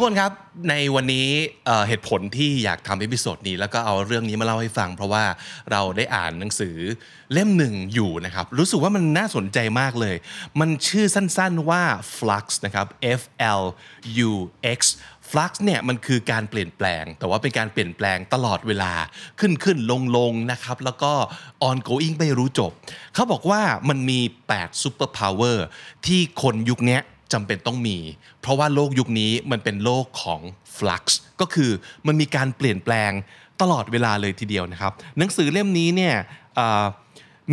ทุกคนครับในวันนี้เหตุผลที่อยากทำ episode นี้แล้วก็เอาเรื่องนี้มาเล่าให้ฟัง เพราะว่าเราได้อ่านหนังสือเล่มหนึ่งอยู่นะครับ รู้สึกว่ามันน่าสนใจมากเลย มันชื่อสั้นๆว่า flux นะครับ F L U X flux เนี่ยมันคือการเปลี่ยนแปลง แต่ว่าเป็นการเปลี่ยนแปลงตลอดเวลาขึ้นขึ้นลงลงๆนะครับ แล้วก็ ongoing ไม่รู้จบ เขาบอกว่ามันมี 8 super power ที่คนยุคนี้ จำเป็นต้องมี เพราะว่าโลกยุคนี้มันเป็นโลกของ flux ก็คือมันมีการเปลี่ยนแปลงตลอดเวลาเลยทีเดียวนะครับ หนังสือเล่มนี้เนี่ย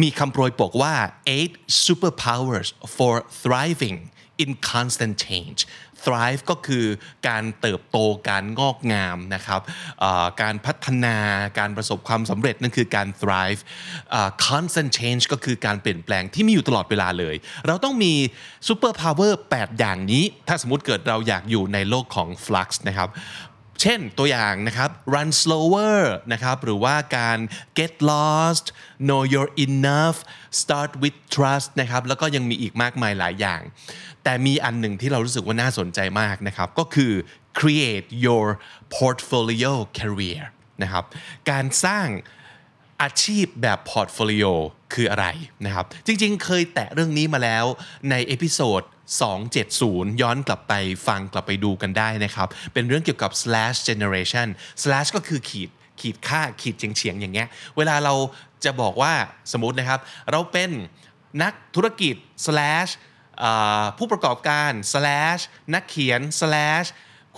มีคำโปรยปกว่า eight superpowers for thriving in constant change thrive ก็คือการเติบโตการงอกงามนะครับการพัฒนาการประสบความสำเร็จนั่นคือการ thrive constant change ก็คือการเปลี่ยนแปลงที่มีอยู่ตลอดเวลาเลย เราต้องมี super power 8 อย่างนี้ ถ้าสมมติเกิดเราอยากอยู่ในโลกของ flux นะครับ เช่นตัวอย่างนะครับ run slower นะครับหรือว่าการ get lost know your enough start with trust นะครับแล้วก็ยังมีอีกมากมายหลายอย่าง แต่มีอันหนึ่งที่เรารู้สึกว่าน่าสนใจมากนะครับก็คือ create your portfolio career นะครับการสร้าง อาชีพแบบ portfolioคืออะไรนะครับ จริงๆ เคยแตะเรื่องนี้มาแล้วใน episode 270 ย้อนกลับไปฟังกลับไปดูกันได้นะครับ เป็นเรื่องเกี่ยวกับ slash generation slash ก็คือขีดขีดฆ่าขีดเฉียงเฉียงๆอย่างเงี้ย เวลาเราจะบอกว่าสมมตินะครับ เราเป็นนักธุรกิจ slash ผู้ประกอบการ slash นักเขียน slash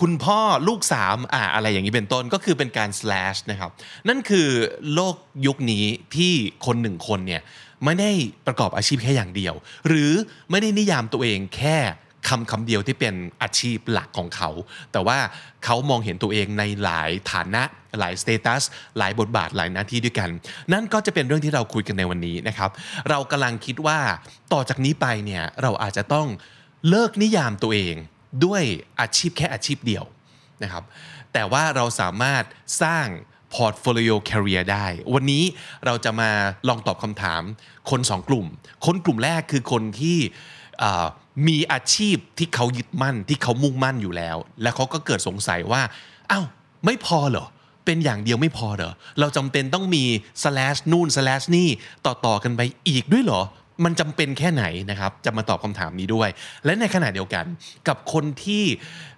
คุณพ่อลูกสามอ่าอะไรอย่างนี้เป็นต้นก็คือเป็นการ slash นะครับนั่นคือโลกยุคนี้ที่คนหนึ่งคนเนี่ยไม่ได้ประกอบอาชีพแค่อย่างเดียว หรือไม่ได้นิยามตัวเองแค่คำคำเดียวที่เป็นอาชีพหลักของเขา แต่ว่าเขามองเห็นตัวเองในหลายฐานะหลายสเตตัสหลายบทบาทหลายหน้าที่ด้วยกัน นั่นก็จะเป็นเรื่องที่เราคุยกันในวันนี้นะครับ เรากำลังคิดว่าต่อจากนี้ไปเนี่ยเราอาจจะต้องเลิกนิยามตัวเอง ด้วยอาชีพแค่อาชีพเดียวนะครับ แต่ว่าเราสามารถสร้าง portfolio career ได้ วันนี้เราจะมาลองตอบคำถามคนสองกลุ่ม คนกลุ่มแรกคือคนที่มีอาชีพที่เขายึดมั่นที่เขามุ่งมั่นอยู่แล้ว แล้วเขาก็เกิดสงสัยว่าอ้าวไม่พอเหรอ เป็นอย่างเดียวไม่พอเหรอ เราจำเป็นต้องมี slash นู่น slash นี่ต่อต่อๆกันไปอีกด้วยเหรอ มันจำเป็นแค่ไหนนะครับจะมาตอบคำถามนี้ด้วย และในขณะเดียวกันกับคนที่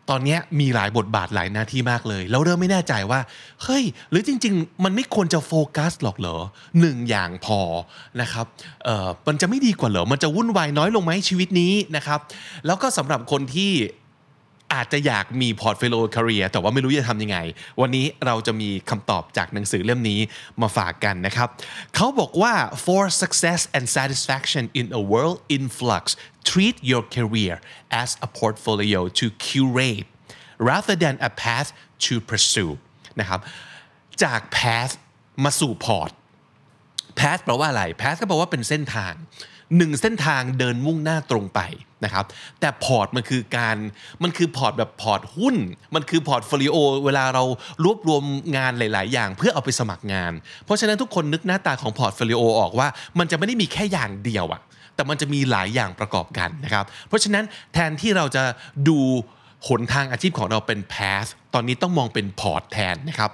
ตอนนี้มีหลายบทบาทหลายหน้าที่มากเลย แล้วเริ่มไม่แน่ใจว่าเฮ้ยหรือจริง ๆ มันไม่ควรจะโฟกัสหรอกเหรอหนึ่งอย่างพอนะครับเอ่อมันจะไม่ดีกว่าเหรอมันจะวุ่นวายน้อยลงไหมชีวิตนี้นะครับ แล้วก็สำหรับคนที่ อาจจะอยากมี portfolio career แต่ว่าไม่รู้จะทำยังไง วันนี้เราจะมีคำตอบจากหนังสือเล่มนี้มาฝากกันนะครับ เขาบอกว่า for success and satisfaction in a world in flux treat your career as a portfolio to curate rather than a path to pursue นะครับจาก path มาสู่ port path แปลว่าอะไร path ก็แปลว่าเป็นเส้นทาง หนึ่งเส้นทางเดินมุ่งหน้าตรงไปนะครับ แต่ port มันคือการมันคือพอร์ตแบบพอร์ตหุ้น มันคือ portfolio เวลาเรารวบรวมงานหลาย ๆ อย่างเพื่อเอาไปสมัครงาน เพราะฉะนั้นทุกคนนึกหน้าตาของ portfolio ออกว่า มันจะไม่ได้มีแค่อย่างเดียวอะแต่มันจะมีหลายอย่างประกอบกันนะครับ เพราะฉะนั้นแทนที่เราจะดู หนทางอาชีพของเราเป็น path ตอนนี้ต้องมองเป็น port แทนนะครับ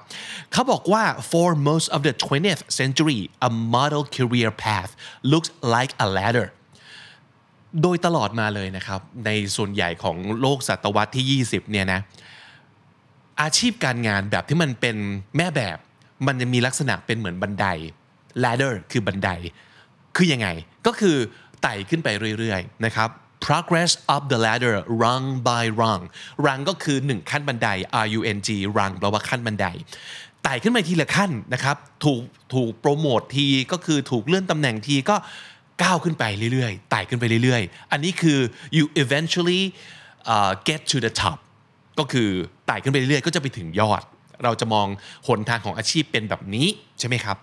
เขาบอกว่า for most of the 20th century a model career path looks like a ladder โดยตลอดมาเลยนะครับ ในส่วนใหญ่ของโลกศตวรรษที่ 20 เนี่ยนะอาชีพการงานแบบที่มันเป็นแม่แบบ มันจะมีลักษณะเป็นเหมือนบันได ladder คือบันได คือยังไง ก็คือไต่ขึ้นไปเรื่อยๆนะครับ progress up the ladder rung by rung rung ก็คือ 1 ขั้นบันได R U N G rung แปลว่าขั้นบันไดไต่ขึ้นไปทีละขั้นนะครับ ถูกถูกโปรโมททีก็คือถูกเลื่อนตำแหน่งทีก็ก้าวขึ้นไปเรื่อยๆไต่ขึ้นไปเรื่อยๆ อันนี้คือ you eventually uh, get to the top ก็คือไต่ขึ้นไปเรื่อยๆ ก็จะไปถึงยอด เราจะมองหนทางของอาชีพเป็นแบบนี้ใช่ไหมครับ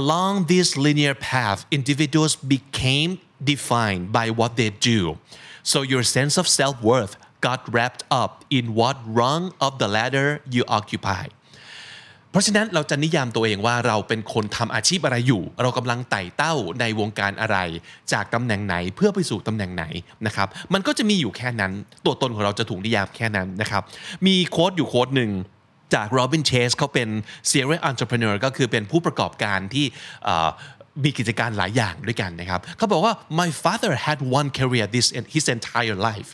along this linear path individuals became defined by what they do so your sense of self-worth got wrapped up in what rung of the ladder you occupy เพราะฉะนั้นเราจะนิยามตัวเองว่าเราเป็นคนทำอาชีพอะไรอยู่ เรากำลังไต่เต้าในวงการอะไร จากตำแหน่งไหนเพื่อไปสู่ตำแหน่งไหนนะครับ มันก็จะมีอยู่แค่นั้น ตัวตนของเราจะถูกนิยามแค่นั้นนะครับ มีโค้ดอยู่โค้ดหนึ่งจากโรบินเชสเขาเป็น serial entrepreneur ก็คือเป็นผู้ประกอบการที่ มีกิจการหลายอย่างด้วยกันนะครับเขาบอกว่า my father had one career this his entire life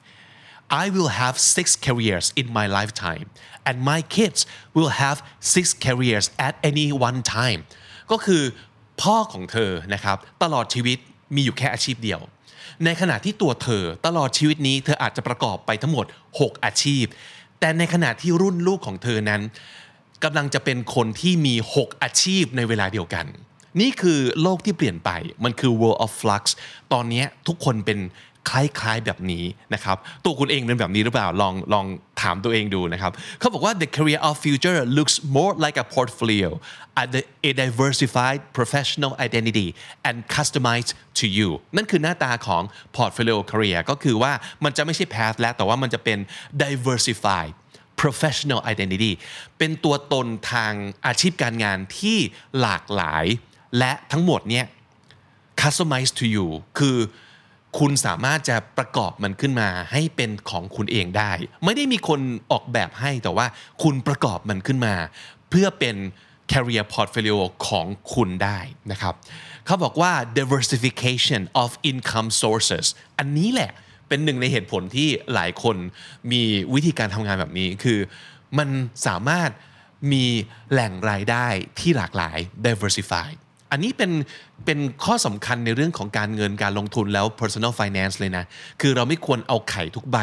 I will have six careers in my lifetime and my kids will have six careers at any one time ก็คือพ่อของเธอนะครับตลอดชีวิตมีอยู่แค่อาชีพเดียว ในขณะที่ตัวเธอตลอดชีวิตนี้เธออาจจะประกอบไปทั้งหมด 6 อาชีพ แต่ในขณะที่รุ่นลูกของเธอนั้นกำลังจะเป็นคนที่มี 6 อาชีพในเวลาเดียวกัน นี่คือโลกที่เปลี่ยนไป มันคือ world of flux ตอนนี้ทุกคนเป็นคล้ายๆแบบนี้นะครับ ตัวคุณเองเป็นแบบนี้หรือเปล่า ลองลองถามตัวเองดูนะครับ เขาบอกว่า the career of future looks more like a portfolio a a diversified professional identity and customized to you นั่นคือหน้าตาของ portfolio career ก็คือว่ามันจะไม่ใช่ path แล้ว แต่ว่ามันจะเป็น diversified professional identity เป็นตัวตนทางอาชีพการงานที่หลากหลาย และทั้งหมดเนี่ย customize to you คือคุณสามารถจะประกอบมันขึ้นมาให้เป็นของคุณเองได้ ไม่ได้มีคนออกแบบให้แต่ว่าคุณประกอบมันขึ้นมา เพื่อเป็น career portfolio ของคุณได้นะครับเขาบอกว่า diversification of income sources อันนี้แหละเป็นหนึ่งในเหตุผลที่หลายคนมีวิธีการทำงานแบบนี้คือ มันสามารถมีแหล่งรายได้ที่หลากหลาย diversify อันนี้เป็นเป็นข้อสำคัญในเรื่องของการเงินการลงทุนแล้ว personal finance เลยนะ คือเราไม่ควรเอาไข่ทุกใบ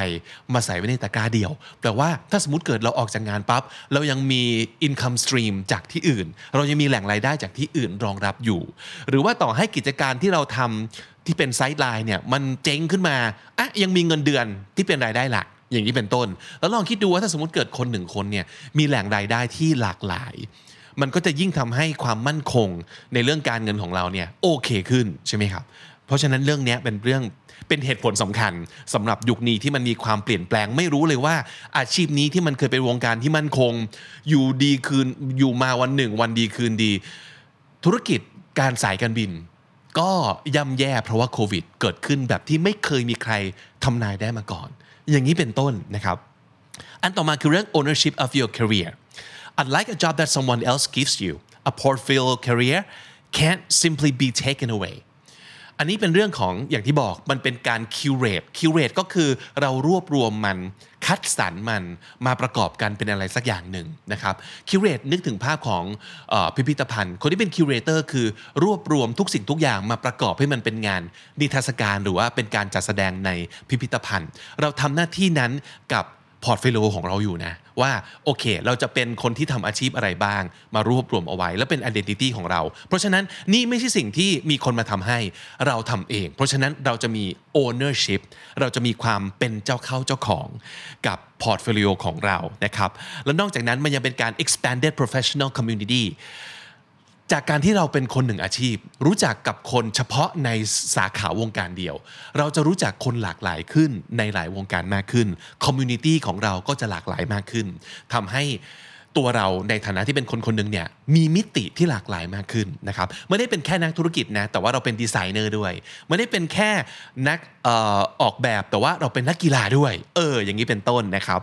มาใส่ไว้ในตะกร้าเดียว แต่ว่าถ้าสมมติเกิดเราออกจากงานปั๊บ เรายังมี income stream จากที่อื่น เรายังมีแหล่งรายได้จากที่อื่นรองรับอยู่ หรือว่าต่อให้กิจการที่เราทำที่เป็นไซด์ไลน์เนี่ย มันเจ๊งขึ้นมาอะยังมีเงินเดือนที่เป็นรายได้หลักอย่างนี้เป็นต้น แล้วลองคิดดูว่าถ้าสมมติเกิดคนหนึ่งคนเนี่ยมีแหล่งรายได้ที่หลากหลาย มันก็จะยิ่งทำให้ความมั่นคงในเรื่องการเงินของเราเนี่ยโอเคขึ้นใช่ไหมครับ เพราะฉะนั้นเรื่องนี้เป็นเรื่องเป็นเหตุผลสำคัญสำหรับยุคนี้ที่มันมีความเปลี่ยนแปลงไม่รู้เลยว่า อาชีพนี้ที่มันเคยเป็นวงการที่มั่นคง อยู่ดีคืนอยู่มาวันหนึ่ง วันดีคืนดี ธุรกิจการสายการบิน ก็ย่ำแย่เพราะว่าโควิด เกิดขึ้นแบบที่ไม่เคยมีใครทำนายได้มาก่อน อย่างนี้เป็นต้นนะครับ อันต่อมาคือเรื่อง ownership of your career unlike a job that someone else gives you a portfolio career can't simply be taken away อันนี้เป็นเรื่องของอย่างที่บอกมันเป็นการ curate curate ก็คือเรารวบรวมมันคัดสรรมันมาประกอบกันเป็นอะไรสักอย่างหนึ่งนะครับ curate นึกถึงภาพของออพิพิธภัณฑ์ คนที่เป็น curator คือรวบรวมทุกสิ่งทุกอย่างมาประกอบให้มันเป็นงานนิทรรศการหรือว่าเป็นการจัดแสดงในพิพิธภัณฑ์ เราทำหน้าที่นั้นกับ portfolio ของเราอยู่นะ ว่าโอเค เราจะเป็นคนที่ทำอาชีพอะไรบ้าง มารวบรวมเอาไว้ แล้วเป็น identity ของเรา เพราะฉะนั้นนี่ไม่ใช่สิ่งที่มีคนมาทำให้เราทำเอง เพราะฉะนั้นเราจะมี ownership เราจะมีความเป็นเจ้าเข้าเจ้าของกับ portfolio ของเรานะครับแล้วนอกจากนั้นมันยังเป็นการ expanded professional community จากการที่เราเป็นคนหนึ่งอาชีพ รู้จักกับคนเฉพาะในสาขาวงการเดียว เราจะรู้จักคนหลากหลายขึ้นในหลายวงการมากขึ้น community ของเราก็จะหลากหลายมากขึ้นทำให้ตัวเราในฐานะที่เป็นคนคนหนึ่งเนี่ยมีมิติที่หลากหลายมากขึ้นนะครับไม่ได้เป็นแค่นักธุรกิจนะแต่ว่าเราเป็นดีไซเนอร์ด้วยไม่ได้เป็นแค่นักออออกแบบแต่ว่าเราเป็นนักกีฬาด้วยเอออย่างนี้เป็นต้นนะครับ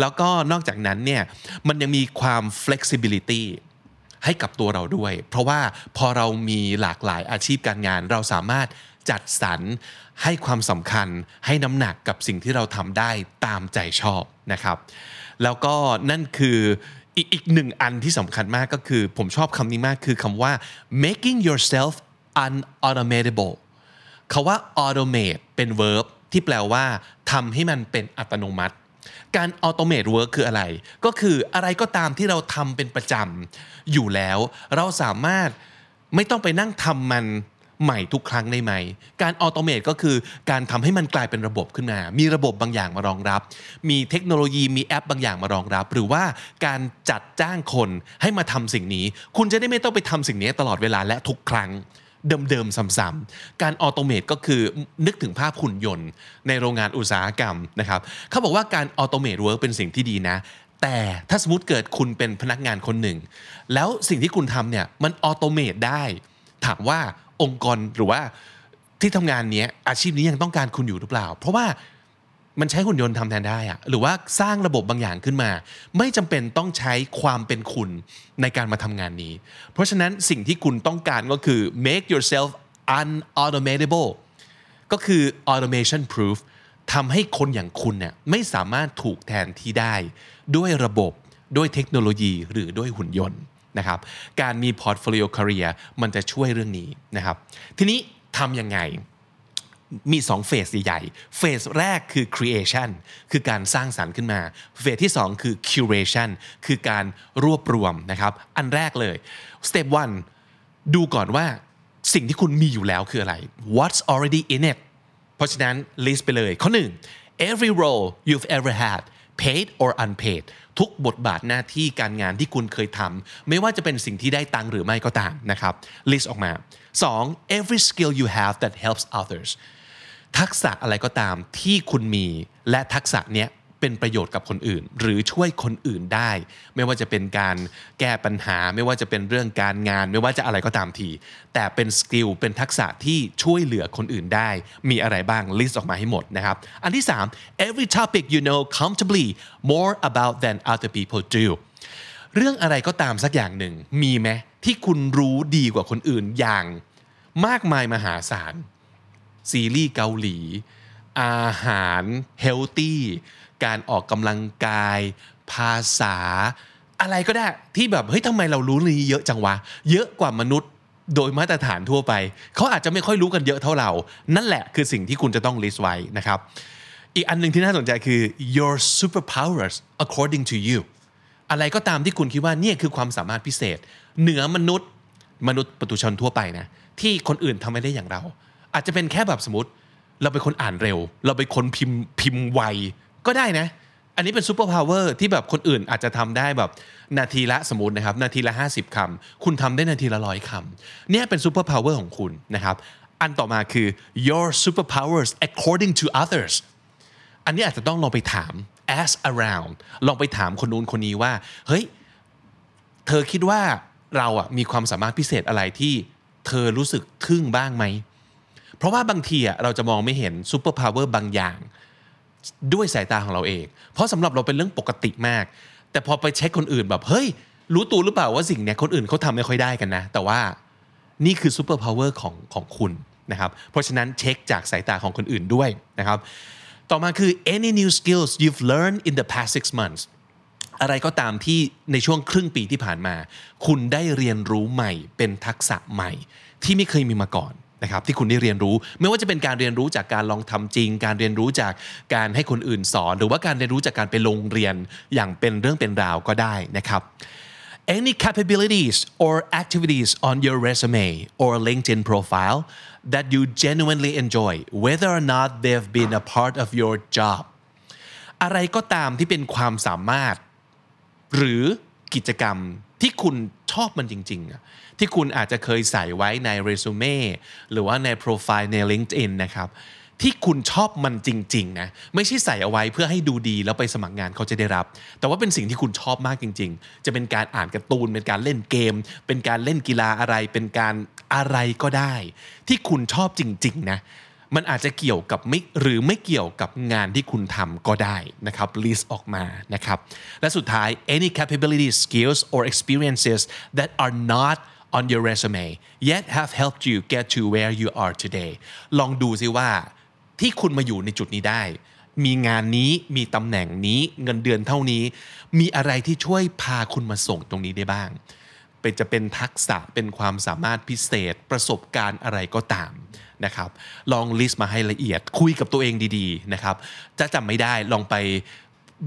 แล้วก็นอกจากนั้นเนี่ยมันยังมีความ flexibility ให้กับตัวเราด้วย เพราะว่าพอเรามีหลากหลายอาชีพการงาน เราสามารถจัดสรรให้ความสำคัญให้น้ำหนักกับสิ่งที่เราทำได้ตามใจชอบนะครับ แล้วก็นั่นคืออีกอีกหนึ่งอันที่สำคัญมากก็คือ ผมชอบคำนี้มากคือคำว่า making yourself unautomatable คาว่า automate เป็น verb ที่แปลว่าทำให้มันเป็นอัตโนมัติ การ automate work คืออะไร ก็คืออะไรก็ตามที่เราทำเป็นประจำอยู่แล้ว เราสามารถไม่ต้องไปนั่งทำมันใหม่ทุกครั้งได้ไหม การ automate ก็คือการทำให้มันกลายเป็นระบบขึ้นมา มีระบบบางอย่างมารองรับ มีเทคโนโลยีมีแอปบางอย่างมารองรับ หรือว่าการจัดจ้างคนให้มาทำสิ่งนี้ คุณจะได้ไม่ต้องไปทำสิ่งนี้ตลอดเวลาและทุกครั้ง เดิมๆซ้ำๆการ automate ก็คือนึกถึงภาพหุ่นยนต์ ในโรงงานอุตสาหกรรมนะครับเขาบอกว่าการ automate work เป็นสิ่งที่ดีนะ แต่ถ้าสมมติเกิดคุณเป็นพนักงานคนหนึ่ง แล้วสิ่งที่คุณทำเนี่ยมัน automate ได้ ถามว่าองค์กรหรือว่าที่ทำงานนี้อาชีพนี้ยังต้องการคุณอยู่หรือเปล่า เพราะว่า มันใช้หุ่นยนต์ทำแทนได้อะหรือว่าสร้างระบบบางอย่างขึ้นมา ไม่จำเป็นต้องใช้ความเป็นคุณในการมาทำงานนี้ เพราะฉะนั้นสิ่งที่คุณต้องการก็คือ make yourself unautomatable ก็คือ automation proof ทำให้คนอย่างคุณเนี่ยไม่สามารถถูกแทนที่ได้ ด้วยระบบด้วยเทคโนโลยีหรือด้วยหุ่นยนต์นะครับ การมี portfolio career มันจะช่วยเรื่องนี้นะครับ ทีนี้ทำยังไง มี2เฟสใหญ่เฟสแรกคือ creation คือการสร้างสรรค์ขึ้นมา เฟสที่ 2 คือ curation คือการรวบรวมนะครับ อันแรกเลย step one ดูก่อนว่าสิ่งที่คุณมีอยู่แล้วคืออะไร what's already in it เพราะฉะนั้น list ไปเลยข้อ 1 every role you've ever had paid or unpaid ทุกบทบาทหน้าที่การงานที่คุณเคยทำไม่ว่าจะเป็นสิ่งที่ได้ตังหรือไม่ก็ตามนะครับ list ออกมา 2. every skill you have that helps others ทักษะอะไรก็ตามที่คุณมีและทักษะเนี้ยเป็นประโยชน์กับคนอื่น หรือช่วยคนอื่นได้ ไม่ว่าจะเป็นการแก้ปัญหา ไม่ว่าจะเป็นเรื่องการงาน ไม่ว่าจะอะไรก็ตามที แต่เป็น skill เป็นทักษะที่ช่วยเหลือคนอื่นได้ มีอะไรบ้าง list ออกมาให้หมดนะครับ อันที่ 3 every topic you know comfortably more about than other people do เรื่องอะไรก็ตามสักอย่างหนึ่ง มีไหมที่คุณรู้ดีกว่าคนอื่นอย่างมากมายมหาศาล ซีรีส์เกาหลี อาหารเฮลตี้การออกกำลังกาย ภาษา อะไรก็ได้ที่แบบเฮ้ยทำไมเรารู้เรื่องนี้เยอะจังวะ เยอะกว่ามนุษย์โดยมาตรฐานทั่วไป เขาอาจจะไม่ค่อยรู้กันเยอะเท่าเรา นั่นแหละคือสิ่งที่คุณจะต้อง list ไว้นะครับ อีกอันหนึ่งที่น่าสนใจคือ your superpowers according to you อะไรก็ตามที่คุณคิดว่าเนี่ยคือความสามารถพิเศษ เหนือมนุษย์มนุษย์ปุถุชนทั่วไปนะ ที่คนอื่นทำไม่ได้อย่างเรา อาจจะเป็นแค่แบบสมมติ เราเป็นคนอ่านเร็ว เราเป็นคนพิมพ์พิมพ์ไวก็ได้นะ อันนี้เป็น superpower ที่แบบคนอื่นอาจจะทำได้แบบนาทีละสมมตินะครับ นาทีละ 50คำคุณทำได้นาทีละร้อยคำเนี่ยเป็น superpower ของคุณนะครับ อันต่อมาคือ your superpowers according to others อันนี้อาจจะต้องลองไปถาม ask around ลองไปถามคนนู้นคนนี้ว่า เฮ้ย เธอคิดว่าเราอะมีความสามารถพิเศษอะไรที่เธอรู้สึกทึ่งบ้างไหม เพราะว่าบางทีเราจะมองไม่เห็น superpower บางอย่าง ด้วยสายตาของเราเอง เพราะสำหรับเราเป็นเรื่องปกติมาก แต่พอไปเช็คคนอื่นแบบเฮ้ย รู้ตัวหรือเปล่าว่าสิ่งเนี้ยคนอื่นเขาทำไม่ค่อยได้กันนะ แต่ว่านี่คือ superpower ของของคุณนะครับเพราะฉะนั้นเช็คจากสายตาของคนอื่นด้วยนะครับต่อมาคือ any new skills you've learned in the past six months อะไรก็ตามที่ในช่วงครึ่งปีที่ผ่านมา คุณได้เรียนรู้ใหม่เป็นทักษะใหม่ที่ไม่เคยมีมาก่อน นะครับที่คุณได้เรียนรู้ ไม่ว่าจะเป็นการเรียนรู้จากการลองทำจริง การเรียนรู้จากการให้คนอื่นสอน หรือว่าการเรียนรู้จากการไปโรงเรียนอย่างเป็นเรื่องเป็นราวก็ได้นะครับ any capabilities or activities on your resume or LinkedIn profile that you genuinely enjoy whether or not they've been a part of your job อะไรก็ตามที่เป็นความสามารถ หรือกิจกรรมที่คุณ ชอบมันจริงๆ ที่คุณอาจจะเคยใส่ไว้ในเรซูเม่หรือว่าในโปรไฟล์ใน LinkedIn นะครับ ที่คุณชอบมันจริงๆนะไม่ใช่ใส่เอาไว้เพื่อให้ดูดีแล้วไปสมัครงานเขาจะได้รับ แต่ว่าเป็นสิ่งที่คุณชอบมากจริง ๆ จะเป็นการอ่านการ์ตูนเป็นการเล่นเกม เป็นการเล่นกีฬาอะไร เป็นการอะไรก็ได้ ที่คุณชอบจริง ๆ นะ มันอาจจะเกี่ยวกับไม่หรือไม่เกี่ยวกับงานที่คุณทำก็ได้นะครับ list ออกมานะครับ และสุดท้าย any capabilities skills or experiences that are not on your resume yet have helped you get to where you are today ลองดูซิว่าที่คุณมาอยู่ในจุดนี้ได้ มีงานนี้มีตำแหน่งนี้เงินเดือนเท่านี้ มีอะไรที่ช่วยพาคุณมาสู่ตรงนี้ได้บ้างเป็นจะเป็นทักษะเป็นความสามารถพิเศษประสบการณ์อะไรก็ตาม นะครับลอง list มาให้ละเอียด คุยกับตัวเองดีๆนะครับถ้าจำไม่ได้ลองไป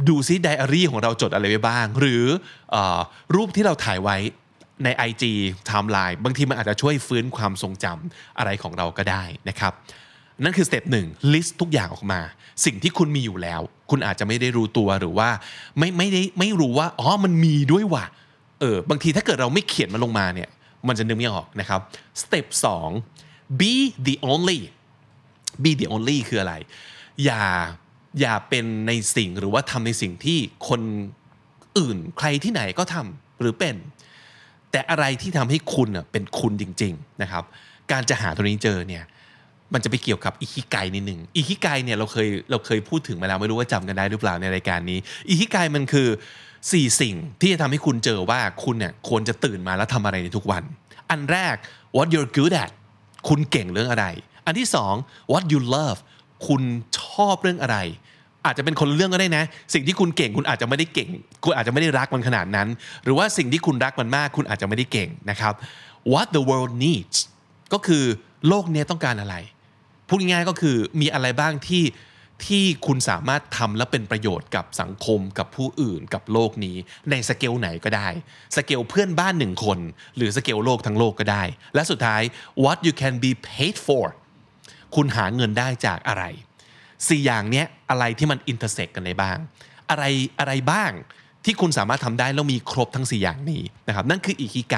ดูซิไดอารี่ของเราจดอะไรไว้บ้าง หรือออรูปที่เราถ่ายไว้ใน IG ไทม์ไลน์บางทีมันอาจจะช่วยฟื้นความทรงจำอะไรของเราก็ได้นะครับนั่นคือ step หนึ่ง list ทุกอย่างออกมา สิ่งที่คุณมีอยู่แล้ว คุณอาจจะไม่ได้รู้ตัวหรือว่าไม่ไม่ได้ไม่รู้ว่าอ๋อมันมีด้วยว่ะเออบางทีถ้าเกิดเราไม่เขียนมันลงมาเนี่ยมันจะนึกไม่ออกนะครับสเต็ปสอง be the only be the only คืออะไร อย่าอย่าเป็นในสิ่งหรือว่าทำในสิ่งที่คนอื่นใครที่ไหนก็ทำหรือเป็น แต่อะไรที่ทำให้คุณน่ะเป็นคุณจริง ๆนะครับ การจะหาตัวนี้เจอเนี่ยมันจะไปเกี่ยวกับอิคิไกนิดหนึ่งอิคิไกเนี่ยเราเคยเราเคยพูดถึงมาแล้วไม่รู้ว่าจำกันได้หรือเปล่าในรายการนี้อิคิไกมันคือสี่สิ่งที่จะทำให้คุณเจอว่าคุณเนี่ยควรจะตื่นมาแล้วทำอะไรในทุกวัน อันแรก what you're good at คุณเก่งเรื่องอะไร อันที่สอง what you love คุณชอบเรื่องอะไร อาจจะเป็นคนเรื่องก็ได้นะ สิ่งที่คุณเก่งคุณอาจจะไม่ได้เก่ง คุณอาจจะไม่ได้รักมันขนาดนั้น หรือว่าสิ่งที่คุณรักมันมาก คุณอาจจะไม่ได้เก่งนะครับ what the world needs ก็คือโลกนี้ต้องการอะไรพูดง่ายๆก็คือมีอะไรบ้างที่ ที่คุณสามารถทำและเป็นประโยชน์กับสังคมกับผู้อื่นกับโลกนี้ ในสเกลไหนก็ได้สเกลเพื่อนบ้านหนึ่งคน หรือสเกลโลกทั้งโลกก็ได้ และสุดท้าย what you can be paid for คุณหาเงินได้จากอะไรสี่อย่างเนี้ยอะไรที่มัน intersect กันได้บ้าง อะไรอะไรบ้างที่คุณสามารถทำได้แล้วมีครบทั้ง 4 อย่างนี้นะครับนั่นคืออีกิไก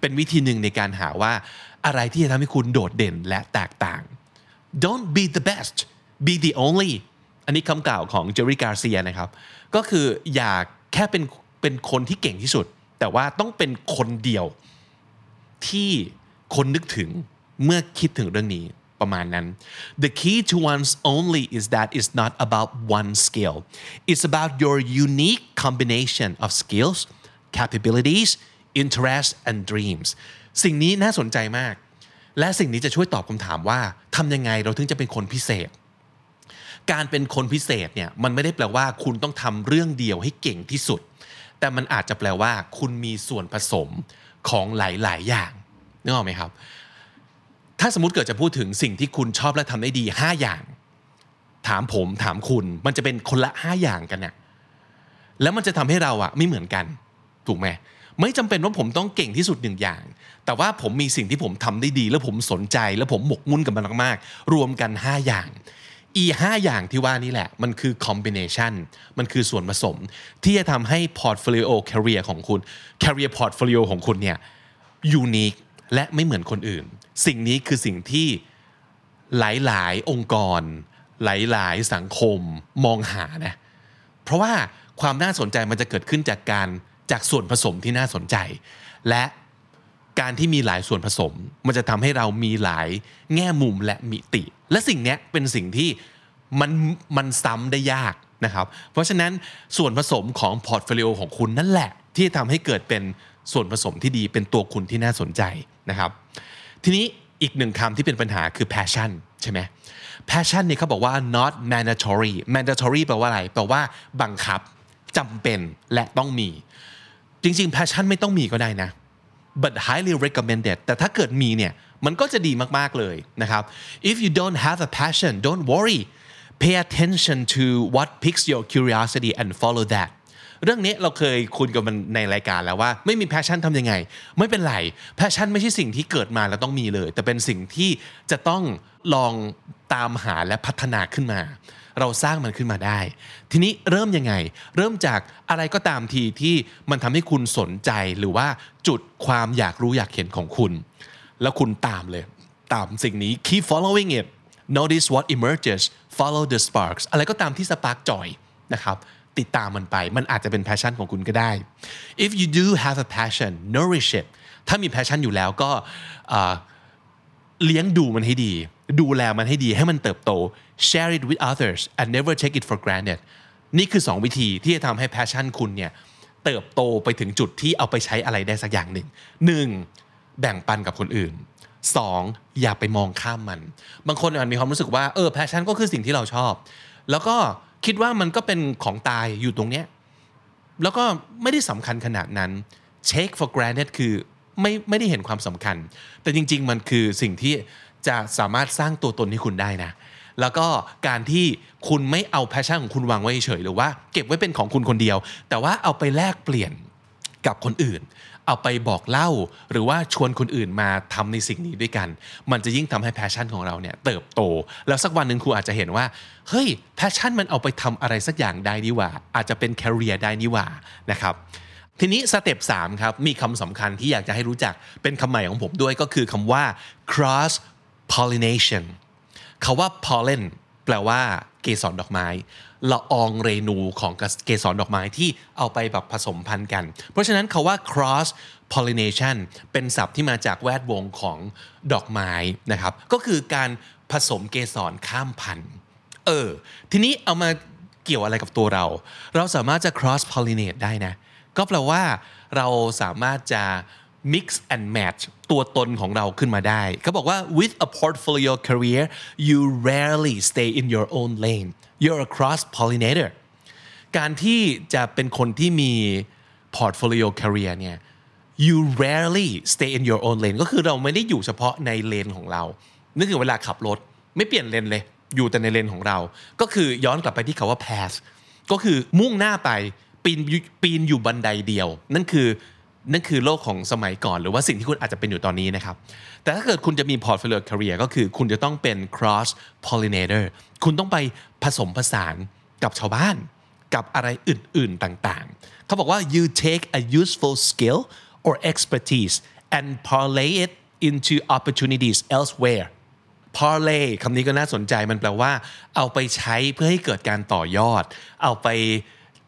เป็นวิธีหนึ่งในการหาว่าอะไรที่จะทำให้คุณโดดเด่นและแตกต่าง don't be the best be the only อันนี้คำกล่าวของเจอรี่กาเซียนะครับ ก็คืออย่าแค่เป็นเป็นคนที่เก่งที่สุด แต่ว่าต้องเป็นคนเดียวที่คนนึกถึงเมื่อคิดถึงเรื่องนี้ประมาณนั้น the key to one's only is that it's not about one skill it's about your unique combination of skills capabilities interests and dreams สิ่งนี้น่าสนใจมาก และสิ่งนี้จะช่วยตอบคำถามว่าทำยังไงเราถึงจะเป็นคนพิเศษ การเป็นคนพิเศษเนี่ยมันไม่ได้แปลว่าคุณต้องทำเรื่องเดียวให้เก่งที่สุด แต่มันอาจจะแปลว่า คุณมีส่วนผสมของหลาย ๆ อย่างนึกออกไหมครับ ถ้าสมมติเกิดจะพูดถึงสิ่งที่คุณชอบและทำได้ดี 5 อย่าง ถามผมถามคุณ มันจะเป็นคนละ 5 อย่างกันน่ะแล้วมันจะทำให้เราอะไม่เหมือนกัน ถูกไหมไม่จำเป็นว่าผมต้องเก่งที่สุดหนึ่งอย่าง แต่ว่าผมมีสิ่งที่ผมทำได้ดี แล้วผมสนใจ แล้วผมหมกมุ่นกับมันมากๆ รวมกัน 5 อย่าง อีห้าอย่างที่ว่านี่แหละ มันคือ combination มันคือส่วนผสม ที่จะทำให้ portfolio career ของคุณcareer portfolio ของคุณเนี่ย unique และไม่เหมือนคนอื่น สิ่งนี้คือสิ่งที่หลาย ๆ องค์กร หลาย ๆ สังคมมองหานะเพราะว่าความน่าสนใจมันจะเกิดขึ้นจากการจากส่วนผสมที่น่าสนใจ และ การที่มีหลายส่วนผสม มันจะทำให้เรามีหลายแง่มุมและมิติ และสิ่งนี้เป็นสิ่งที่มันมันซ้ำได้ยากนะครับ เพราะฉะนั้นส่วนผสมของ portfolio ของคุณนั่นแหละ ที่ทำให้เกิดเป็นส่วนผสมที่ดีเป็นตัวคุณที่น่าสนใจนะครับ ทีนี้อีกหนึ่งคำที่เป็นปัญหาคือ passion ใช่ไหม passion เนี่ยเขาบอกว่า not mandatory mandatory แปลว่าอะไร แปลว่าบังคับจำเป็นและต้องมี จริงๆ passion ไม่ต้องมีก็ได้นะ but highly recommended แต่ถ้าเกิดมีเนี่ยมันก็จะดีมากๆเลยนะครับ if you don't have a passion don't worry pay attention to what piques your curiosity and follow that เรื่องนี้เราเคยคุยกันในรายการแล้วว่า ไม่มี passion ทำยังไง ไม่เป็นไร passion ไม่ใช่สิ่งที่เกิดมาแล้วต้องมีเลย แต่เป็นสิ่งที่จะต้องลองตามหาและพัฒนาขึ้นมา เราสร้างมันขึ้นมาได้ ทีนี้เริ่มยังไง เริ่มจากอะไรก็ตามทีที่มันทำให้คุณสนใจหรือว่าจุดความอยากรู้อยากเห็นของคุณ แล้วคุณตามเลย ตามสิ่งนี้ keep following it notice what emerges follow the sparks อะไรก็ตามที่ spark joy นะครับติดตามมันไป มันอาจจะเป็น passion ของคุณก็ได้ if you do have a passion nourish it ถ้ามี passion อยู่แล้วก็เลี้ยงดูมันให้ดี ดูแลมันให้ดีให้มันเติบโต share it with others and never take it for granted นี่คือ 2 วิธีที่จะทำให้ passion คุณเนี่ยเติบโตไปถึงจุดที่เอาไปใช้อะไรได้สักอย่างหนึ่ง 1. แบ่งปันกับคนอื่น 2. อย่าไปมองข้ามมัน บางคนอาจมีความรู้สึกว่าเออ passion ก็คือสิ่งที่เราชอบ แล้วก็คิดว่ามันก็เป็นของตายอยู่ตรงเนี้ยแล้วก็ไม่ได้สำคัญขนาดนั้น take for granted คือไม่ไม่ได้เห็นความสำคัญ แต่จริง ๆ มันคือสิ่งที่จะสามารถสร้างตัวตนให้คุณได้นะ แล้วก็การที่คุณไม่เอา passion ของคุณวางไว้เฉยหรือว่าเก็บไว้เป็นของคุณคนเดียว แต่ว่าเอาไปแลกเปลี่ยนกับคนอื่น เอาไปบอกเล่า หรือว่าชวนคนอื่นมาทำในสิ่งนี้ด้วยกัน มันจะยิ่งทำให้ passion ของเราเนี่ยเติบโต แล้วสักวันหนึ่งคุณอาจจะเห็นว่า เฮ้ย passion มันเอาไปทำอะไรสักอย่างได้นี่หว่า อาจจะเป็น career ได้นี่หว่านะครับทีนี้ step 3ครับ มีคำสำคัญที่อยากจะให้รู้จักเป็นคำใหม่ของผมด้วยก็คือคำว่า cross pollination คาว่า pollen แปลว่าเกสรดอกไม้ละอองเรนูของเกสรดอกไม้ที่เอาไปแบบผสมพันธุ์กัน เพราะฉะนั้นคาว่า cross pollination เป็นศัพท์ที่มาจากแวดวงของดอกไม้นะครับ ก็คือการผสมเกสรข้ามพันธุ์ เออ ทีนี้เอามาเกี่ยวอะไรกับตัวเรา เราสามารถจะ cross pollinate ได้นะ ก็แปลว่าเราสามารถจะ mix and match ตัวตนของเราขึ้นมาได้เขาบอกว่า with a portfolio career you rarely stay in your own lane you're a cross pollinator การที่จะเป็นคนที่มี portfolio career เนี่ย you rarely stay in your own lane ก็คือเราไม่ได้อยู่เฉพาะในเลนของเรานึกถึงเวลาขับรถ ไม่เปลี่ยนเลนเลย อยู่แต่ในเลนของเรา ก็คือย้อนกลับไปที่คาว่า path ก็คือมุ่งหน้าไปปีนปีนอยู่บันไดเดียว นั่นคือ นั่นคือโลกของสมัยก่อน หรือว่าสิ่งที่คุณอาจจะเป็นอยู่ตอนนี้นะครับ แต่ถ้าเกิดคุณจะมี portfolio career ก็คือคุณจะต้องเป็น cross pollinator คุณต้องไปผสมผสานกับชาวบ้าน กับอะไรอื่น ๆ ต่าง ๆ เขาบอกว่า you take a useful skill or expertise and parlay it into opportunities elsewhere parlay คำนี้ก็น่าสนใจมันแปลว่า เอาไปใช้เพื่อให้เกิดการต่อยอด เอาไป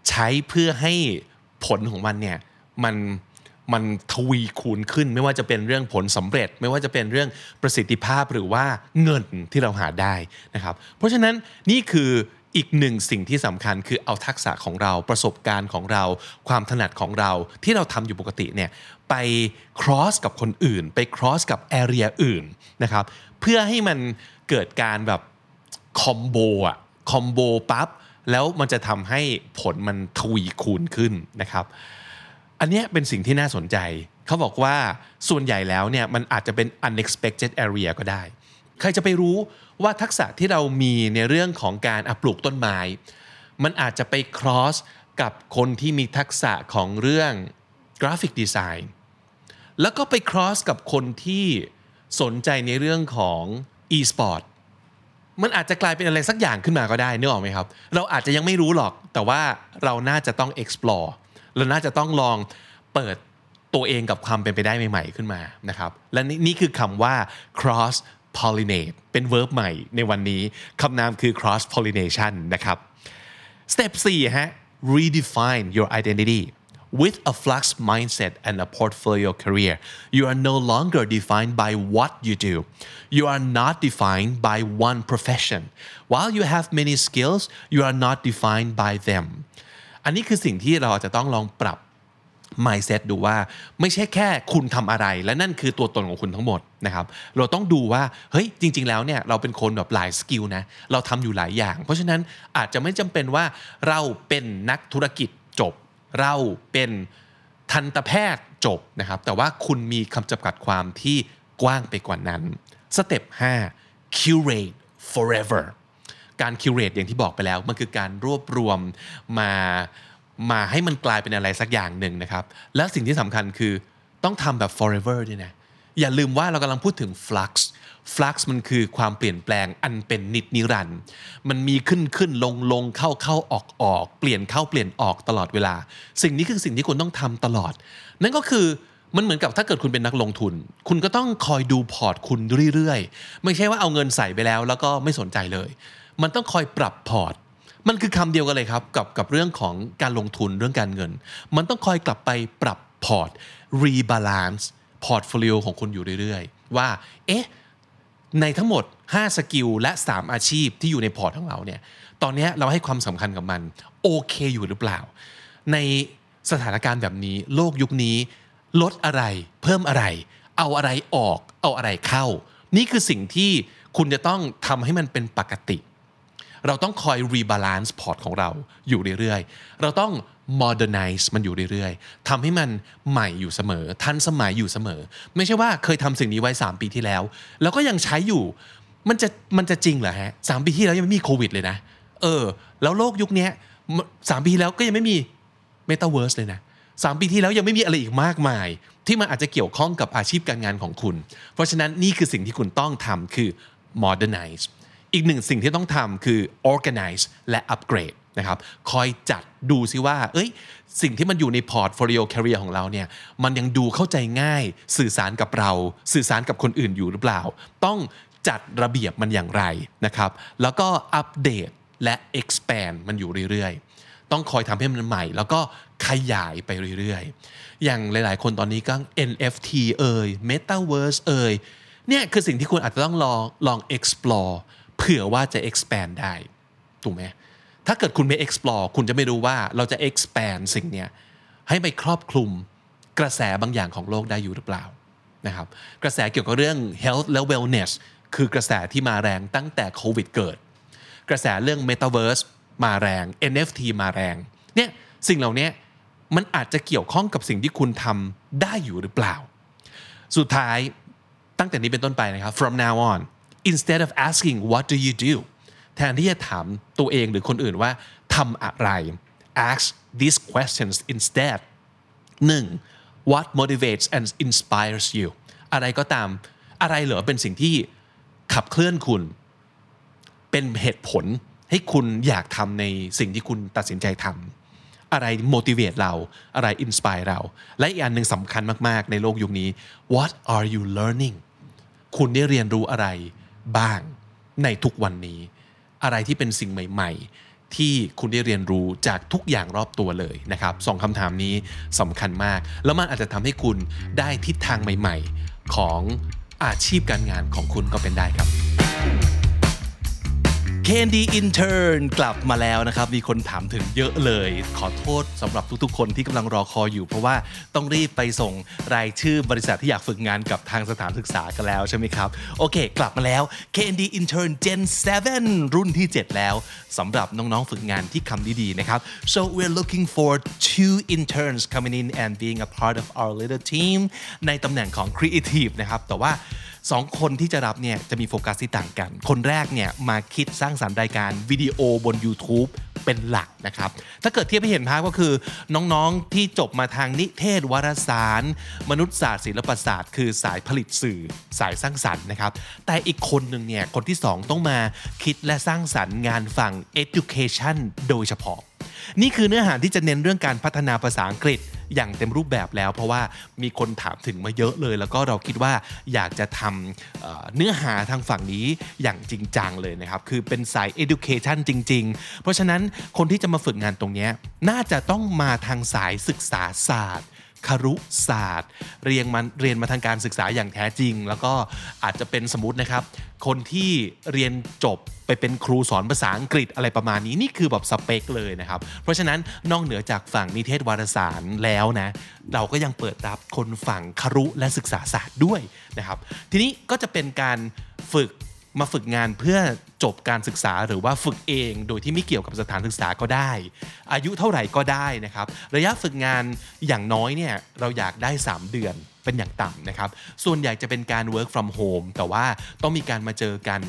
ใช้เพื่อให้ผลของมันเนี่ยมัน มันทวีคูณขึ้น ไม่ว่าจะเป็นเรื่องผลสำเร็จ ไม่ว่าจะเป็นเรื่องประสิทธิภาพหรือว่าเงินที่เราหาได้นะครับ เพราะฉะนั้นนี่คืออีกหนึ่งสิ่งที่สำคัญคือเอาทักษะของเราประสบการณ์ของเรา ความถนัดของเราที่เราทำอยู่ปกติเนี่ยไป cross กับคนอื่น ไป cross กับ area อื่นนะครับเพื่อให้มันเกิดการแบบคอมโบอะคอมโบปั๊บแล้วมันจะทำให้ผลมันทวีคูณขึ้นนะครับ อันนี้เป็นสิ่งที่น่าสนใจ เขาบอกว่าส่วนใหญ่แล้วเนี่ยมันอาจจะเป็น unexpected area ก็ได้ ใครจะไปรู้ว่าทักษะที่เรามีในเรื่องของการปลูกต้นไม้ มันอาจจะไป cross กับคนที่มีทักษะของเรื่องกราฟิกดีไซน์แล้วก็ไป cross กับคนที่สนใจในเรื่องของ e-sport มันอาจจะกลายเป็นอะไรสักอย่างขึ้นมาก็ได้นึกออกไหมครับ เราอาจจะยังไม่รู้หรอก แต่ว่าเราน่าจะต้อง explore เราน่าจะต้องลองเปิดตัวเองกับความเป็นไปได้ใหม่ๆขึ้นมานะครับ และนี่คือคำว่า cross pollinate เป็น verb ใหม่ในวันนี้คำนามคือ cross pollination นะครับ step 4ฮะ redefine your identity with a flux mindset and a portfolio career you are no longer defined by what you do you are not defined by one profession while you have many skills you are not defined by them อันนี้คือสิ่งที่เราจะต้องลองปรับ mindset ดูว่าไม่ใช่แค่คุณทำอะไร และนั่นคือตัวตนของคุณทั้งหมดนะครับ เราต้องดูว่าเฮ้ยจริง ๆ แล้วเนี่ยเราเป็นคนแบบหลายสกิลนะเราทำอยู่หลายอย่าง เพราะฉะนั้นอาจจะไม่จำเป็นว่าเราเป็นนักธุรกิจจบ เราเป็นทันตแพทย์จบนะครับ แต่ว่าคุณมีคำจำกัดความที่กว้างไปกว่านั้นสเต็ป5 curate forever การ curate อย่างที่บอกไปแล้ว มันคือการรวบรวมมามาให้มันกลายเป็นอะไรสักอย่างหนึ่งนะครับ และสิ่งที่สำคัญคือต้องทำแบบ forever ด้วยนะอย่าลืมว่าเรากำลังพูดถึง flux flux มันคือความเปลี่ยนแปลงอันเป็นนิจนิรันด์มันมีขึ้นขึ้นลงลงเข้าเข้าออกออกเปลี่ยนเข้าเปลี่ยนออกตลอดเวลา สิ่งนี้คือสิ่งที่คุณต้องทำตลอด นั่นก็คือมันเหมือนกับถ้าเกิดคุณเป็นนักลงทุน คุณก็ต้องคอยดูพอร์ตคุณเรื่อยๆ ไม่ใช่ว่าเอาเงินใส่ไปแล้ว แล้วก็ไม่สนใจเลย มันต้องคอยปรับพอร์ต มันคือคำเดียวกันเลยครับ กับกับเรื่องของการลงทุนเรื่องการเงิน มันต้องคอยกลับไปปรับพอร์ต rebalance portfolio ของคุณอยู่เรื่อยๆ ว่า เอ๊ะ ในทั้งหมด 5 skill และ 3 อาชีพที่อยู่ในพอร์ตของเราเนี่ย ตอนนี้เราให้ความสำคัญกับมัน โอเคอยู่หรือเปล่า ในสถานการณ์แบบนี้ โลกยุคนี้ ลดอะไร เพิ่มอะไร เอาอะไรออก เอาอะไรเข้า นี่คือสิ่งที่คุณจะต้องทำให้มันเป็นปกติ เราต้องคอย rebalance พอร์ตของเราอยู่เรื่อยๆ เราต้อง modernize มันอยู่เรื่อยๆทำให้มันใหม่อยู่เสมอ ทันสมัยอยู่เสมอ ไม่ใช่ว่าเคยทำสิ่งนี้ไว้ 3 ปีที่แล้ว แล้วก็ยังใช้อยู่ มันจะมันจะจริงเหรอฮะสามปีที่แล้วยังไม่มีโควิดเลยนะ เออ แล้วโลกยุคนี้สามปีแล้วก็ยังไม่มี Metaverse เลยนะ3ปีที่แล้วยังไม่มีอะไรอีกมากมาย ที่มันอาจจะเกี่ยวข้องกับอาชีพการงานของคุณ เพราะฉะนั้นนี่คือสิ่งที่คุณต้องทำคือ modernize อีกหนึ่งสิ่งที่ต้องทำคือ organize และ upgrade นะครับคอยจัดดูซิว่า เอ้ย สิ่งที่มันอยู่ใน portfolio career ของเราเนี่ย มันยังดูเข้าใจง่าย สื่อสารกับเรา สื่อสารกับคนอื่นอยู่หรือเปล่า ต้องจัดระเบียบมันอย่างไรนะครับ แล้วก็อัปเดตและ expand มันอยู่เรื่อยๆ ต้องคอยทำให้มันใหม่ แล้วก็ขยายไปเรื่อยๆ อย่างหลายๆ คนตอนนี้ก็ NFT เอ่ย Metaverse เอ่ย เนี่ยคือสิ่งที่คุณอาจจะต้องลองลอง explore เผื่อว่าจะ expand ได้ ถูกไหมถ้าเกิดคุณไม่ explore คุณจะไม่รู้ว่าเราจะ expand สิ่งเนี้ยให้ไปครอบคลุมกระแสบางอย่างของโลกได้อยู่หรือเปล่านะครับ กระแสเกี่ยวกับเรื่อง health และ wellness คือกระแสที่มาแรงตั้งแต่โควิดเกิด กระแสเรื่อง metaverse มาแรง NFT มาแรง เนี่ยสิ่งเหล่านี้มันอาจจะเกี่ยวข้องกับสิ่งที่คุณทำได้อยู่หรือเปล่า สุดท้ายตั้งแต่นี้เป็นต้นไปนะครับ from now on instead of asking what do you do แทนที่จะถามตัวเองหรือคนอื่นว่าทำอะไร ask these questions instead 1. what motivates and inspires you อะไรก็ตามอะไรเหรอเป็นสิ่งที่ขับเคลื่อนคุณ เป็นเหตุผลให้คุณอยากทำในสิ่งที่คุณตัดสินใจทำอะไร motivate เราอะไร inspire เรา และอีกอันหนึ่งสำคัญมาก ๆ ในโลกยุคนี้ what are you learning คุณได้เรียนรู้อะไร บ้างในทุกวันนี้ อะไรที่เป็นสิ่งใหม่ ๆ ที่คุณได้เรียนรู้จากทุกอย่างรอบตัวเลยนะครับสองคำถามนี้สำคัญมาก แล้วมันอาจจะทำให้คุณได้ทิศทางใหม่ ๆ ของอาชีพการงานของคุณก็เป็นได้ครับ Candy Intern กลับมาแล้วนะครับ มีคนถามถึงเยอะเลย ขอโทษสำหรับทุกๆ คนที่กำลังรอคอยอยู่ เพราะว่าต้องรีบไปส่งรายชื่อบริษัทที่อยากฝึกงานกับทางสถานศึกษากันแล้วใช่ไหมครับ โอเค กลับมาแล้ว Candy Intern Gen 7 รุ่นที่ 7 แล้วสำหรับน้องๆ ฝึกงานที่คำดีๆ นะครับ so we're looking for two interns coming in and being a part of our little team ในตำแหน่งของ Creative นะครับ แต่ว่า สองคนที่จะรับเนี่ยจะมีโฟกัสที่ต่างกัน คนแรกเนี่ยมาคิดสร้างสรรค์รายการวิดีโอบน YouTube เป็นหลักนะครับ ถ้าเกิดเทียบให้เห็นภาพก็คือ น้องๆที่จบมาทางนิเทศวารสาร มนุษยศาสตร์ศิลปศาสตร์ คือสายผลิตสื่อสายสร้างสรรค์นะครับ แต่อีกคนหนึ่งเนี่ยคนที่สองต้องมาคิดและสร้างสรรค์งานฝั่ง education โดยเฉพาะ นี่คือเนื้อหาที่จะเน้นเรื่องการพัฒนาภาษาอังกฤษอย่างเต็มรูปแบบแล้ว เพราะว่ามีคนถามถึงมาเยอะเลย แล้วก็เราคิดว่าอยากจะทำเเนื้อหาทางฝั่งนี้อย่างจริงจังเลยนะครับ คือเป็นสาย education จริง ๆ เพราะฉะนั้นคนที่จะมาฝึกงานตรงนี้น่าจะต้องมาทางสายศึกษาศาสตร์ ครุศาสตร์ เรียนมันเรียนมาทางการศึกษาอย่างแท้จริง แล้วก็อาจจะเป็นสมมตินะครับ คนที่เรียนจบไปเป็นครูสอนภาษาอังกฤษอะไรประมาณนี้นี่คือแบบสเปคเลยนะครับ เพราะฉะนั้นนอกเหนือจากฝั่งนิเทศวารสารแล้วนะเราก็ยังเปิดรับคนฝั่งครุและศึกษาศาสตร์ด้วยนะครับ ทีนี้ก็จะเป็นการฝึก มาฝึกงานเพื่อจบการศึกษาหรือว่าฝึกเอง โดยที่ไม่เกี่ยวกับสถานศึกษาก็ได้ อายุเท่าไหร่ก็ได้นะครับ ระยะฝึกงานอย่างน้อยเนี่ยเราอยากได้ 3 เดือนเป็นอย่างต่ำนะครับ ส่วนใหญ่จะเป็นการ work from home แต่ว่าต้องมีการมาเจอกัน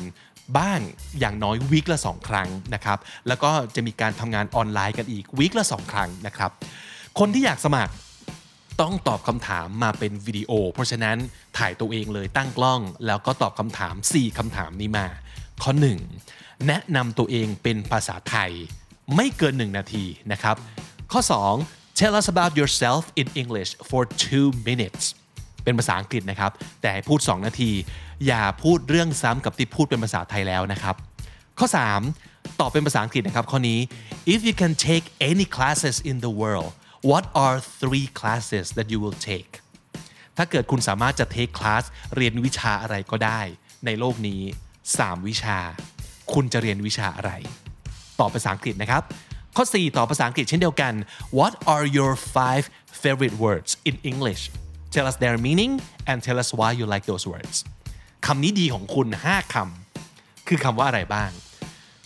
บ้างอย่างน้อยวีคละ 2 ครั้งนะครับ แล้วก็จะมีการทำงานออนไลน์กันอีกวีคละ 2 ครั้งนะครับ คนที่อยากสมัคร ต้องตอบคำถามมาเป็นวิดีโอ เพราะฉะนั้นถ่ายตัวเองเลยตั้งกล้อง แล้วก็ตอบคำถาม 4คำถามนี้มา ข้อ 1 แนะนำตัวเองเป็นภาษาไทย ไม่เกิน 1 นาทีนะครับ ข้อ 2 tell us about yourself in English for two minutes เป็นภาษาอังกฤษนะครับ แต่ให้พูด 2 นาที อย่าพูดเรื่องซ้ำกับที่พูดเป็นภาษาไทยแล้วนะครับ ข้อ 3 ตอบเป็นภาษาอังกฤษนะครับข้อนี้ if you can take any classes in the world what are three classes that you will take ถ้าเกิดคุณสามารถจะ take class เรียนวิชาอะไรก็ได้ ในโลกนี้ 3 วิชา คุณจะเรียนวิชาอะไร ตอบภาษาอังกฤษนะครับ ข้อ 4ตอบภาษาอังกฤษเช่นเดียวกัน What are your five favorite words in English Tell us their meaning and tell us why you like those words คำนี้ดีของคุณ 5คำคือคำว่าอะไรบ้าง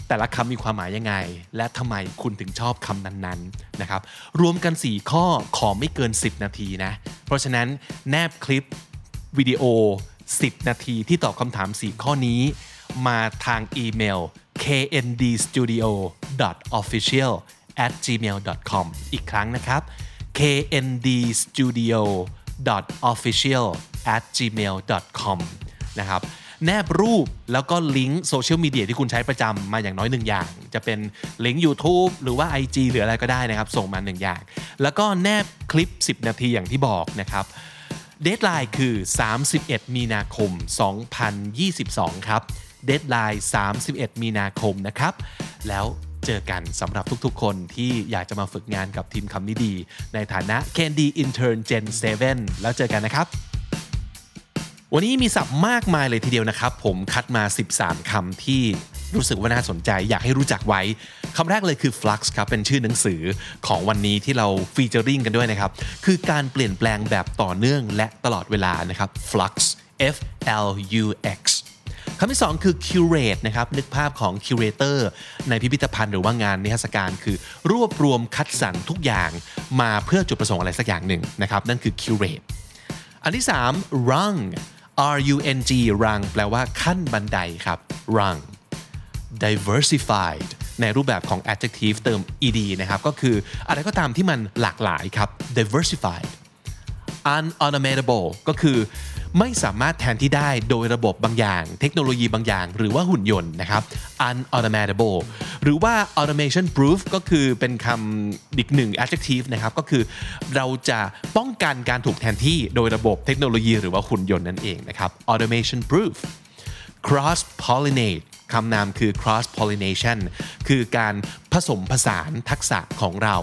แต่ละคำมีความหมายยังไง และทำไมคุณถึงชอบคำนั้นๆนะครับ รวมกัน 4 ข้อขอไม่เกิน 10 นาทีนะ เพราะฉะนั้นแนบคลิปวิดีโอ 10 นาทีที่ตอบคำถาม 4 ข้อนี้ มาทางอีเมล kndstudio official at gmail com อีกครั้งนะครับ kndstudio official at gmail com นะครับ แนบรูปแล้วก็ลิงก์โซเชียลมีเดียที่คุณใช้ประจำมาอย่างน้อยหนึ่งอย่าง จะเป็นลิงก์ YouTube หรือว่า IG หรืออะไรก็ได้นะครับ ส่งมาหนึ่งอย่าง แล้วก็แนบคลิป 10 นาทีอย่างที่บอกนะครับ deadline คือ 31 มีนาคม 2022 ครับdeadline 31 มีนาคมนะครับ แล้วเจอกันสำหรับทุกๆ คนที่อยากจะมาฝึกงานกับทีมคำนี้ดี ในฐานะ KND Intern Gen 7 แล้วเจอกันนะครับ วันนี้มีศัพท์มากมายเลยทีเดียวนะครับ ผมคัดมา 13คำที่รู้สึกว่าน่าสนใจ อยากให้รู้จักไว้คำแรกเลยคือ flux ครับ เป็นชื่อหนังสือของวันนี้ที่เรา featuring กันด้วยนะครับ คือการเปลี่ยนแปลงแบบต่อเนื่องและตลอดเวลานะครับ flux F L U X คำที่ 2 คือ curate นะครับ นึกภาพของ curator ในพิพิธภัณฑ์หรือว่างานนิทรรศการคือ รวบรวมคัดสรรทุกอย่างมาเพื่อจุดประสงค์อะไรสักอย่างหนึ่งนะครับ นั่นคือ curate อันที่ 3 rung R U N G rung แปลว่าขั้นบันไดครับ rung diversified ในรูปแบบของ adjective เติม ed นะครับ ก็คืออะไรก็ตามที่มันหลากหลายครับ diversified unautomatable ก็คือ ไม่สามารถแทนที่ได้โดยระบบบางอย่าง เทคโนโลยีบางอย่าง หรือว่าหุ่นยนต์นะครับ unautomatable หรือว่า automation proof ก็คือเป็นคำอีกหนึ่ง adjective นะครับ ก็คือเราจะป้องกันการถูกแทนที่โดยระบบเทคโนโลยีหรือว่าหุ่นยนต์นั่นเองนะครับ automation proof cross pollinate คำนามคือ cross pollination คือการผสมผสานทักษะของเรา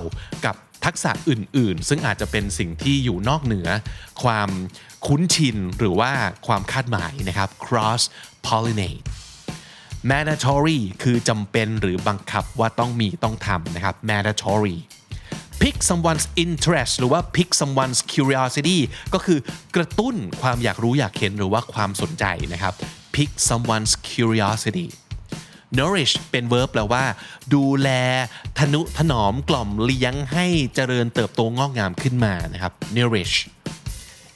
กับ ทักษะอื่น ๆ ซึ่งอาจจะเป็นสิ่งที่อยู่นอกเหนือ ความคุ้นชินหรือว่าความคาดหมายนะครับ cross pollinate mandatory คือจำเป็นหรือบังคับว่าต้องมีต้องทำนะครับ mandatory pick someone's interest หรือว่า pick someone's curiosity ก็คือกระตุ้นความอยากรู้อยากเห็นหรือว่าความสนใจนะครับ pick someone's curiosity nourish เป็น verb แปลว่า ดูแลทนุถนอมกล่อมเลี้ยงให้เจริญเติบโตงอกงามขึ้นมานะครับ nourish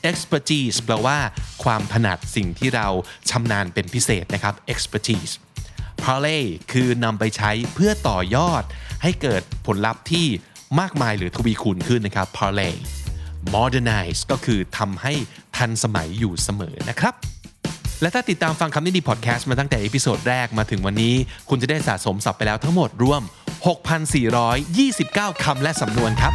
expertise แปลว่า ความถนัดสิ่งที่เราชำนาญเป็นพิเศษนะครับ expertise parlay คือนำไปใช้เพื่อต่อยอด ให้เกิดผลลัพธ์ที่มากมายหรือทวีคูณขึ้นนะครับ parlay modernize ก็คือทำให้ทันสมัยอยู่เสมอนะครับ และถ้าติดตามฟังคำนี้ดีพอดแคสต์มาตั้งแต่ episode แรกมาถึงวันนี้ คุณจะได้สะสมศัพท์ไปแล้วทั้งหมดรวม 6,429 คำและสำนวนครับ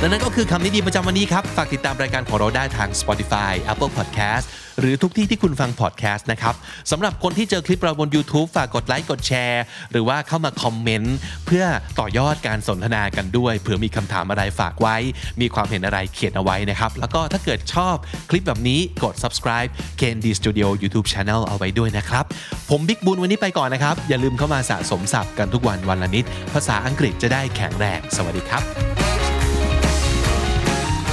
และนั่นก็คือคำนี้ดีประจำวันนี้ครับ ฝากติดตามรายการของเราได้ทาง Spotify Apple Podcast หรือทุกที่ที่คุณฟัง podcast นะครับสำหรับคนที่เจอคลิปเราบน YouTube ฝากกดไลค์กดแชร์ หรือว่าเข้ามาคอมเมนต์เพื่อต่อยอดการสนทนากันด้วยเผื่อมีคำถามอะไรฝากไว้ มีความเห็นอะไรเขียนเอาไว้นะครับ แล้วก็ถ้าเกิดชอบคลิปแบบนี้กด subscribe KND Studio YouTube Channel เอาไว้ด้วยนะครับ ผมบิ๊กบุญวันนี้ไปก่อนนะครับ อย่าลืมเข้ามาสะสมศัพท์กันทุกวันวันละนิด ภาษาอังกฤษจะได้แข็งแรง สวัสดีครับ